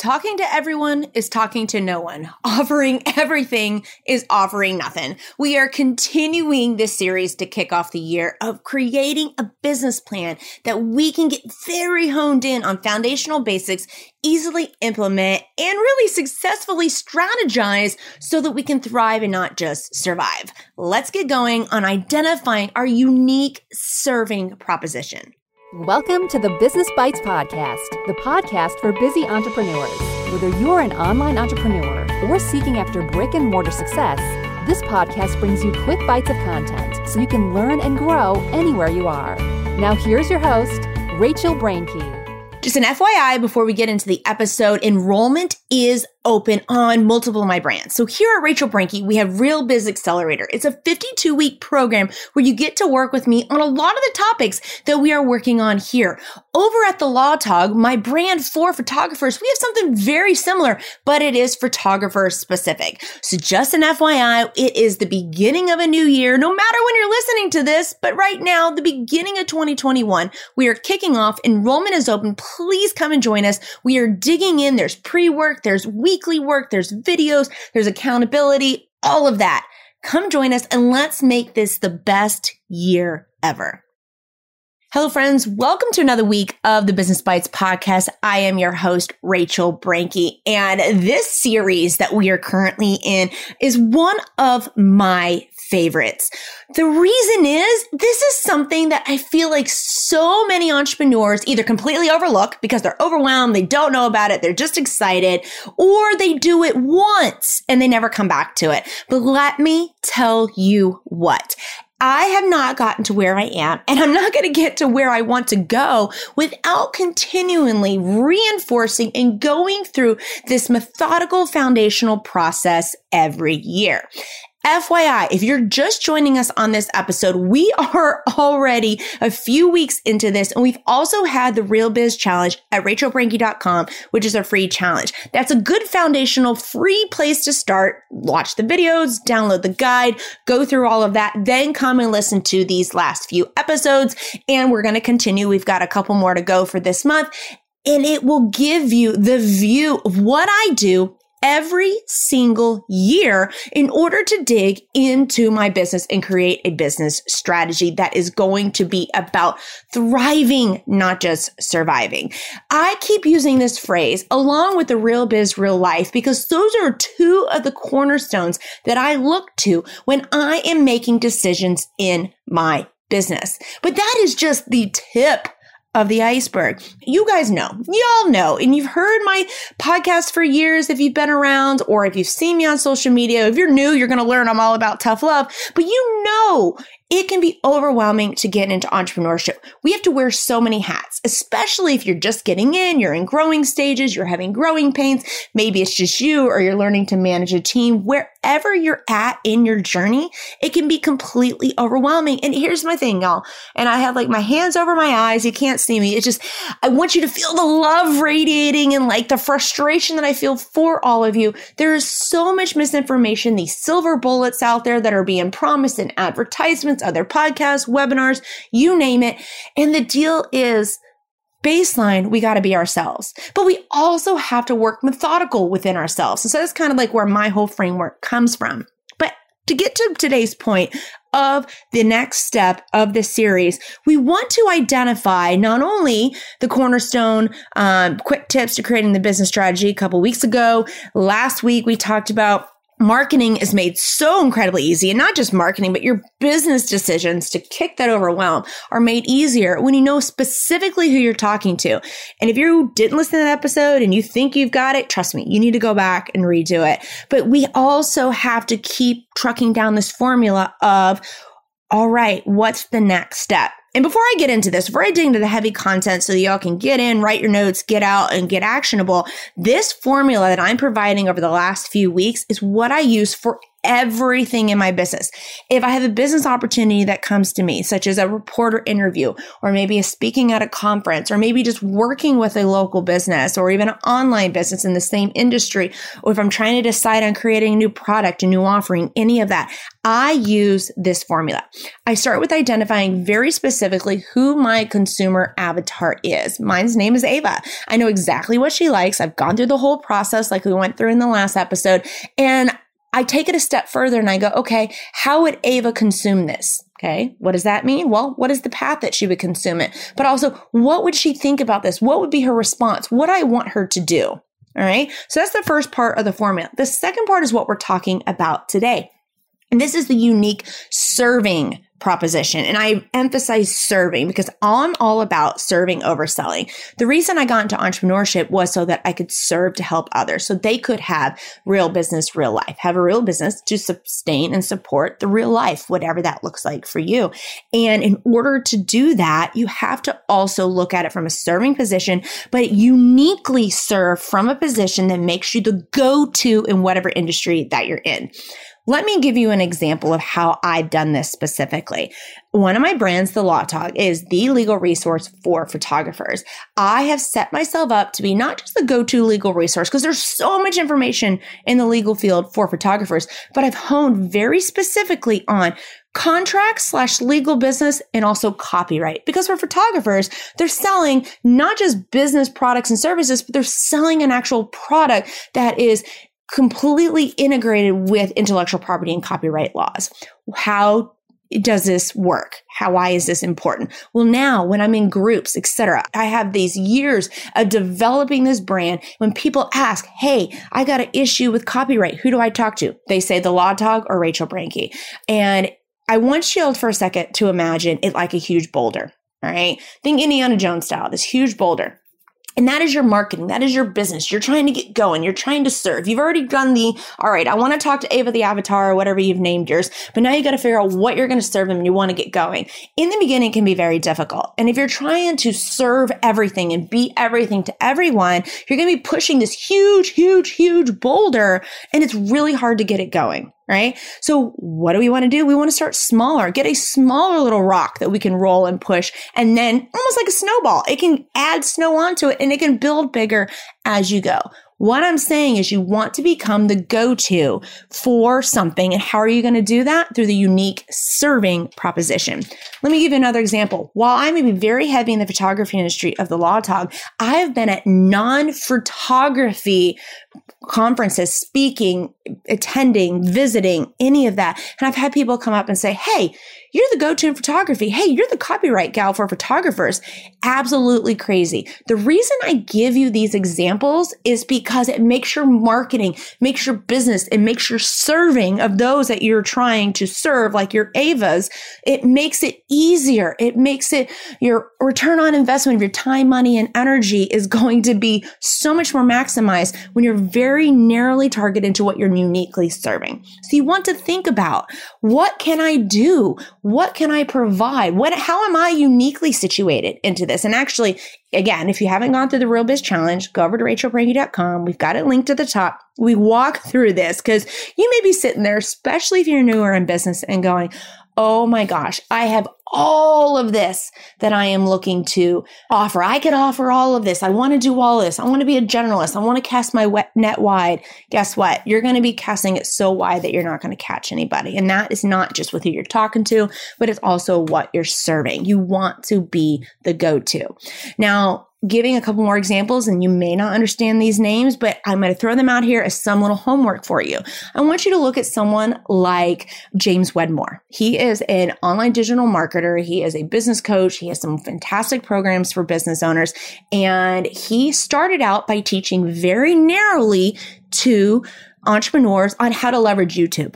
Talking to everyone is talking to no one. Offering everything is offering nothing. We are continuing this series to kick off the year of creating a business plan that we can get very honed in on foundational basics, easily implement, and really successfully strategize so that we can thrive and not just survive. Let's get going on identifying our unique serving proposition. Welcome to the Business Bites Podcast, the podcast for busy entrepreneurs. Whether you're an online entrepreneur or seeking after brick and mortar success, this podcast brings you quick bites of content so you can learn and grow anywhere you are. Now, here's your host, Rachel Brinke. Just an FYI before we get into the episode, enrollment is open on multiple of my brands. So here at Rachel Brinke, we have Real Biz Accelerator. It's a 52 week program where you get to work with me on a lot of the topics that we are working on here. Over at the Law Tog, my brand for photographers, we have something very similar, but it is photographer specific. So just an FYI, it is the beginning of a new year, no matter when you're listening to this, but right now, the beginning of 2021, we are kicking off. Enrollment is open. Please come and join us. We are digging in. There's pre-work. There's weekly work, there's videos, there's accountability, all of that. Come join us and let's make this the best year ever. Hello, friends. Welcome to another week of the Business Bites podcast. I am your host, Rachel Brinke. And this series that we are currently in is one of my favorites. The reason is this is something that I feel like so many entrepreneurs either completely overlook because they're overwhelmed, they don't know about it, they're just excited, or they do it once and they never come back to it. But let me tell you what. I have not gotten to where I am and I'm not going to get to where I want to go without continually reinforcing and going through this methodical foundational process every year. FYI, if you're just joining us on this episode, we are already a few weeks into this and we've also had the Real Biz Challenge at rachelbrinke.com, which is a free challenge. That's a good foundational free place to start. Watch the videos, download the guide, go through all of that, then come and listen to these last few episodes. And we're going to continue. We've got a couple more to go for this month and it will give you the view of what I do every single year in order to dig into my business and create a business strategy that is going to be about thriving, not just surviving. I keep using this phrase along with the real biz, real life, because those are two of the cornerstones that I look to when I am making decisions in my business. But that is just the tip of the iceberg. You guys know, y'all know, and you've heard my podcast for years if you've been around or if you've seen me on social media. If you're new, you're going to learn I'm all about tough love, but you know it can be overwhelming to get into entrepreneurship. We have to wear so many hats, especially if you're just getting in, you're in growing stages, you're having growing pains. Maybe it's just you or you're learning to manage a team. Wherever you're at in your journey, it can be completely overwhelming. And here's my thing, y'all. And I have like my hands over my eyes. You can't see me. It's just, I want you to feel the love radiating and like the frustration that I feel for all of you. There is so much misinformation, these silver bullets out there that are being promised in advertisements other podcasts, webinars, you name it. And the deal is, baseline, we got to be ourselves. But we also have to work methodical within ourselves. And so that's kind of like where my whole framework comes from. But to get to today's point of the next step of this series, we want to identify not only the cornerstone um, quick tips to creating the business strategy a couple weeks ago. Last week, we talked about marketing is made so incredibly easy and not just marketing, but your business decisions to kick that overwhelm are made easier when you know specifically who you're talking to. And if you didn't listen to that episode and you think you've got it, trust me, you need to go back and redo it. But we also have to keep trucking down this formula of, all right, what's the next step? And before I get into this, before I dig into the heavy content so that y'all can get in, write your notes, get out, and get actionable, this formula that I'm providing over the last few weeks is what I use for everything in my business. If I have a business opportunity that comes to me, such as a reporter interview, or maybe a speaking at a conference, or maybe just working with a local business, or even an online business in the same industry, or if I'm trying to decide on creating a new product, a new offering, any of that, I use this formula. I start with identifying very specifically who my consumer avatar is. Mine's name is Ava. I know exactly what she likes. I've gone through the whole process like we went through in the last episode. And I take it a step further and I go, okay, how would Ava consume this? Okay. What does that mean? Well, what is the path that she would consume it? But also, what would she think about this? What would be her response? What I want her to do? All right. So that's the first part of the formula. The second part is what we're talking about today. And this is the unique serving proposition. And I emphasize serving because I'm all about serving over selling. The reason I got into entrepreneurship was so that I could serve to help others. So they could have real business, real life, have a real business to sustain and support the real life, whatever that looks like for you. And in order to do that, you have to also look at it from a serving position, but uniquely serve from a position that makes you the go-to in whatever industry that you're in. Let me give you an example of how I've done this specifically. One of my brands, The Law Tog, is the legal resource for photographers. I have set myself up to be not just the go-to legal resource because there's so much information in the legal field for photographers, but I've honed very specifically on contracts slash legal business and also copyright. Because for photographers, they're selling not just business products and services, but they're selling an actual product that is completely integrated with intellectual property and copyright laws. How does this work? How, why is this important? Well, now when I'm in groups, etc., I have these years of developing this brand. When people ask, Hey, I got an issue with copyright. Who do I talk to? They say the Law Tog or Rachel Brinke. And I want you for a second to imagine it like a huge boulder. All right. Think Indiana Jones style, this huge boulder. And that is your marketing. That is your business. You're trying to get going. You're trying to serve. You've already done the, all right, I want to talk to Ava the avatar or whatever you've named yours, but now you got to figure out what you're going to serve them and you want to get going. In the beginning, can be very difficult. And if you're trying to serve everything and be everything to everyone, you're going to be pushing this huge, huge, huge boulder and it's really hard to get it going right? So what do we want to do? We want to start smaller, get a smaller little rock that we can roll and push. And then almost like a snowball, it can add snow onto it and it can build bigger as you go. What I'm saying is you want to become the go-to for something. And how are you going to do that? Through the unique serving proposition. Let me give you another example. While I may be very heavy in the photography industry of the Law Tog, I have been at non-photography conferences, speaking, attending, visiting, any of that. And I've had people come up and say, Hey, you're the go-to in photography. Hey, you're the copyright gal for photographers. Absolutely crazy. The reason I give you these examples is because it makes your marketing, makes your business, it makes your serving of those that you're trying to serve, like your Avas, it makes it easier. It makes it your return on investment of your time, money, and energy is going to be so much more maximized when you're very narrowly targeted to what you're uniquely serving. So you want to think about what can I do? What can I provide? What, how am I uniquely situated into this? And actually, again, if you haven't gone through the Real Biz Challenge, go over to rachelbrinke.com. We've got it linked at the top. We walk through this because you may be sitting there, especially if you're newer in business and going, oh my gosh, I have all of this that I am looking to offer. I could offer all of this. I want to do all this. I want to be a generalist. I want to cast my net wide. Guess what? You're going to be casting it so wide that you're not going to catch anybody. And that is not just with who you're talking to, but it's also what you're serving. You want to be the go to. Now, giving a couple more examples and you may not understand these names, but I'm going to throw them out here as some little homework for you. I want you to look at someone like James Wedmore. He is an online digital marketer. He is a business coach. He has some fantastic programs for business owners. And he started out by teaching very narrowly to entrepreneurs on how to leverage YouTube.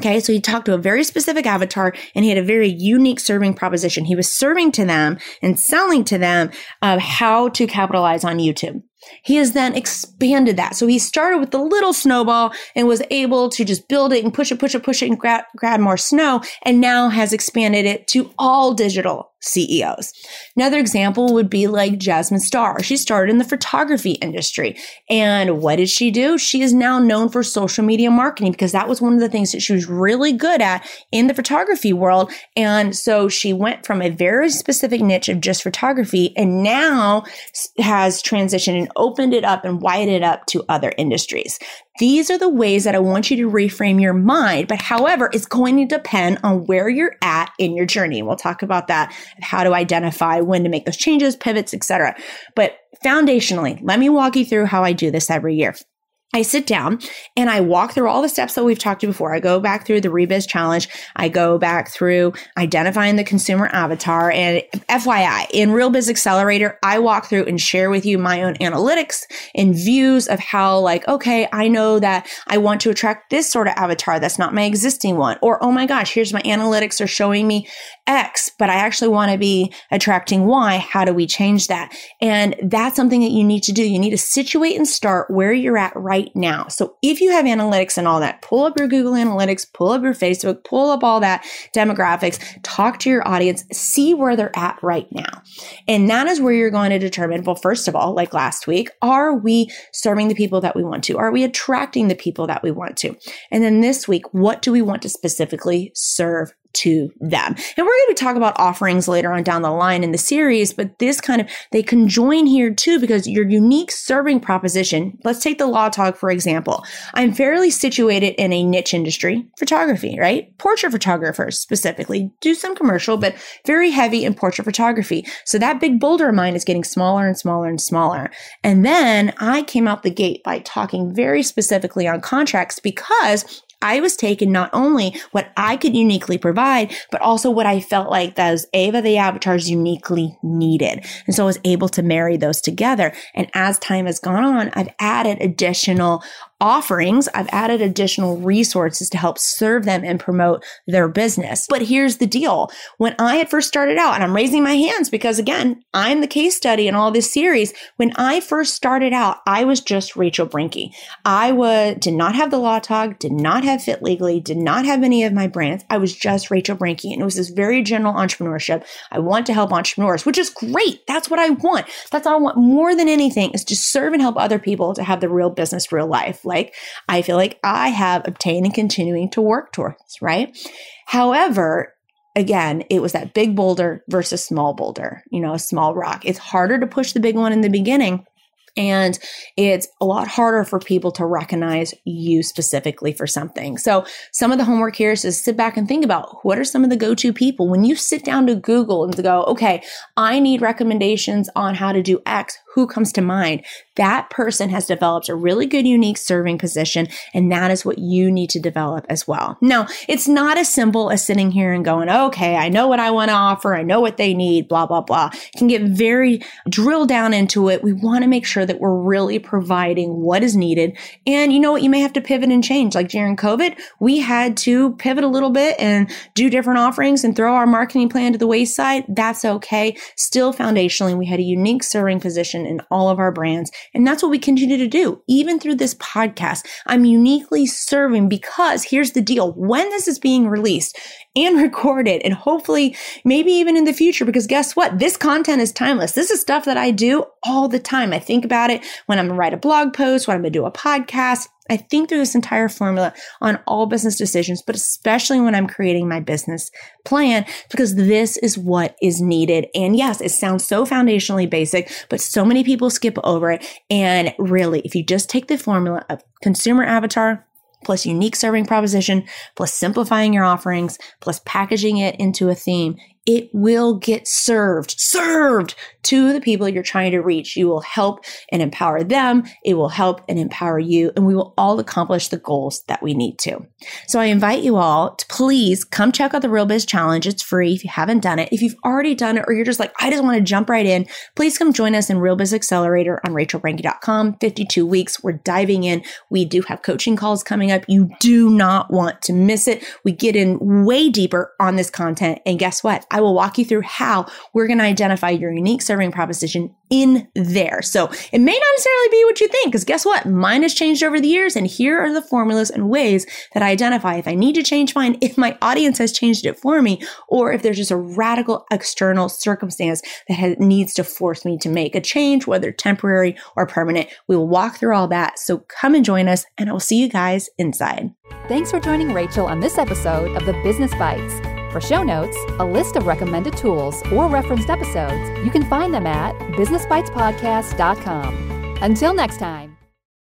Okay, so he talked to a very specific avatar and he had a very unique serving proposition. He was serving to them and selling to them of how to capitalize on YouTube. He has then expanded that. So he started with the little snowball and was able to just build it and push it, push it, push it and grab, grab more snow and now has expanded it to all digital CEOs. Another example would be like Jasmine Star. She started in the photography industry. And what did she do? She is now known for social media marketing because that was one of the things that she was really good at in the photography world. And so she went from a very specific niche of just photography and now has transitioned and opened it up and widened it up to other industries. These are the ways that I want you to reframe your mind. But however, it's going to depend on where you're at in your journey. We'll talk about that and how to identify when to make those changes, pivots, etc. But foundationally, let me walk you through how I do this every year. I sit down and I walk through all the steps that we've talked to before. I go back through the Rebiz challenge. I go back through identifying the consumer avatar and FYI in Real Biz Accelerator, I walk through and share with you my own analytics and views of how like, okay, I know that I want to attract this sort of avatar. That's not my existing one. Or, oh my gosh, here's my analytics are showing me X, but I actually want to be attracting Y. How do we change that? And that's something that you need to do. You need to situate and start where you're at right right now. So if you have analytics and all that, pull up your Google Analytics, pull up your Facebook, pull up all that demographics, talk to your audience, see where they're at right now. And that is where you're going to determine, well, first of all, like last week, are we serving the people that we want to? Are we attracting the people that we want to? And then this week, what do we want to specifically serve to them. And we're going to talk about offerings later on down the line in the series, but this kind of, they can join here too because your unique serving proposition, let's take the Law Tog for example. I'm fairly situated in a niche industry, photography, right? Portrait photographers specifically do some commercial, but very heavy in portrait photography. So that big boulder of mine is getting smaller and smaller and smaller. And then I came out the gate by talking very specifically on contracts because I was taking not only what I could uniquely provide, but also what I felt like those Ava the avatars uniquely needed. And so I was able to marry those together. And as time has gone on, I've added additional offerings, I've added additional resources to help serve them and promote their business. But here's the deal. When I had first started out, and I'm raising my hands because again, I'm the case study in all this series. When I first started out, I was just Rachel Brinke. I was, did not have the Law Tog, did not have Fit Legally, did not have any of my brands. I was just Rachel Brinke. And it was this very general entrepreneurship. I want to help entrepreneurs, which is great. That's what I want. That's all I want more than anything is to serve and help other people to have the real business, real life like I feel like I have obtained and continuing to work towards, right? However, again, it was that big boulder versus small boulder, you know, a small rock. It's harder to push the big one in the beginning and it's a lot harder for people to recognize you specifically for something. So some of the homework here is to sit back and think about what are some of the go-to people when you sit down to Google and to go, okay, I need recommendations on how to do X. Who comes to mind? That person has developed a really good, unique serving position. And that is what you need to develop as well. Now, it's not as simple as sitting here and going, okay, I know what I want to offer. I know what they need, blah, blah, blah. It can get very drill down into it. We want to make sure that we're really providing what is needed. And you know what? You may have to pivot and change. Like during COVID, we had to pivot a little bit and do different offerings and throw our marketing plan to the wayside. That's okay. Still foundationally, we had a unique serving position in all of our brands. And that's what we continue to do. Even through this podcast, I'm uniquely serving because here's the deal. When this is being released and record it. and hopefully maybe even in the future, because guess what? This content is timeless. This is stuff that I do all the time. I think about it when I'm going to write a blog post, when I'm going to do a podcast. I think through this entire formula on all business decisions, but especially when I'm creating my business plan, because this is what is needed. And yes, it sounds so foundationally basic, but so many people skip over it. And really, if you just take the formula of consumer avatar, plus unique serving proposition, plus simplifying your offerings, plus packaging it into a theme, it will get served, served to the people you're trying to reach. You will help and empower them. It will help and empower you, and we will all accomplish the goals that we need to. So I invite you all to please come check out the Real Biz Challenge. It's free if you haven't done it. If you've already done it, or you're just like, I just want to jump right in, please come join us in Real Biz Accelerator on rachelbrinke.com. 52 weeks. We're diving in. We do have coaching calls coming up. You do not want to miss it. We get in way deeper on this content. And guess what? I will walk you through how we're going to identify your unique serving proposition in there. So it may not necessarily be what you think, because guess what? Mine has changed over the years. And here are the formulas and ways that I identify if I need to change mine, if my audience has changed it for me, or if there's just a radical external circumstance that has, needs to force me to make a change, whether temporary or permanent. We will walk through all that. So come and join us, and I will see you guys inside. Thanks for joining Rachel on this episode of the Business Bites. For show notes, a list of recommended tools, or referenced episodes, you can find them at businessbitespodcast.com. Until next time.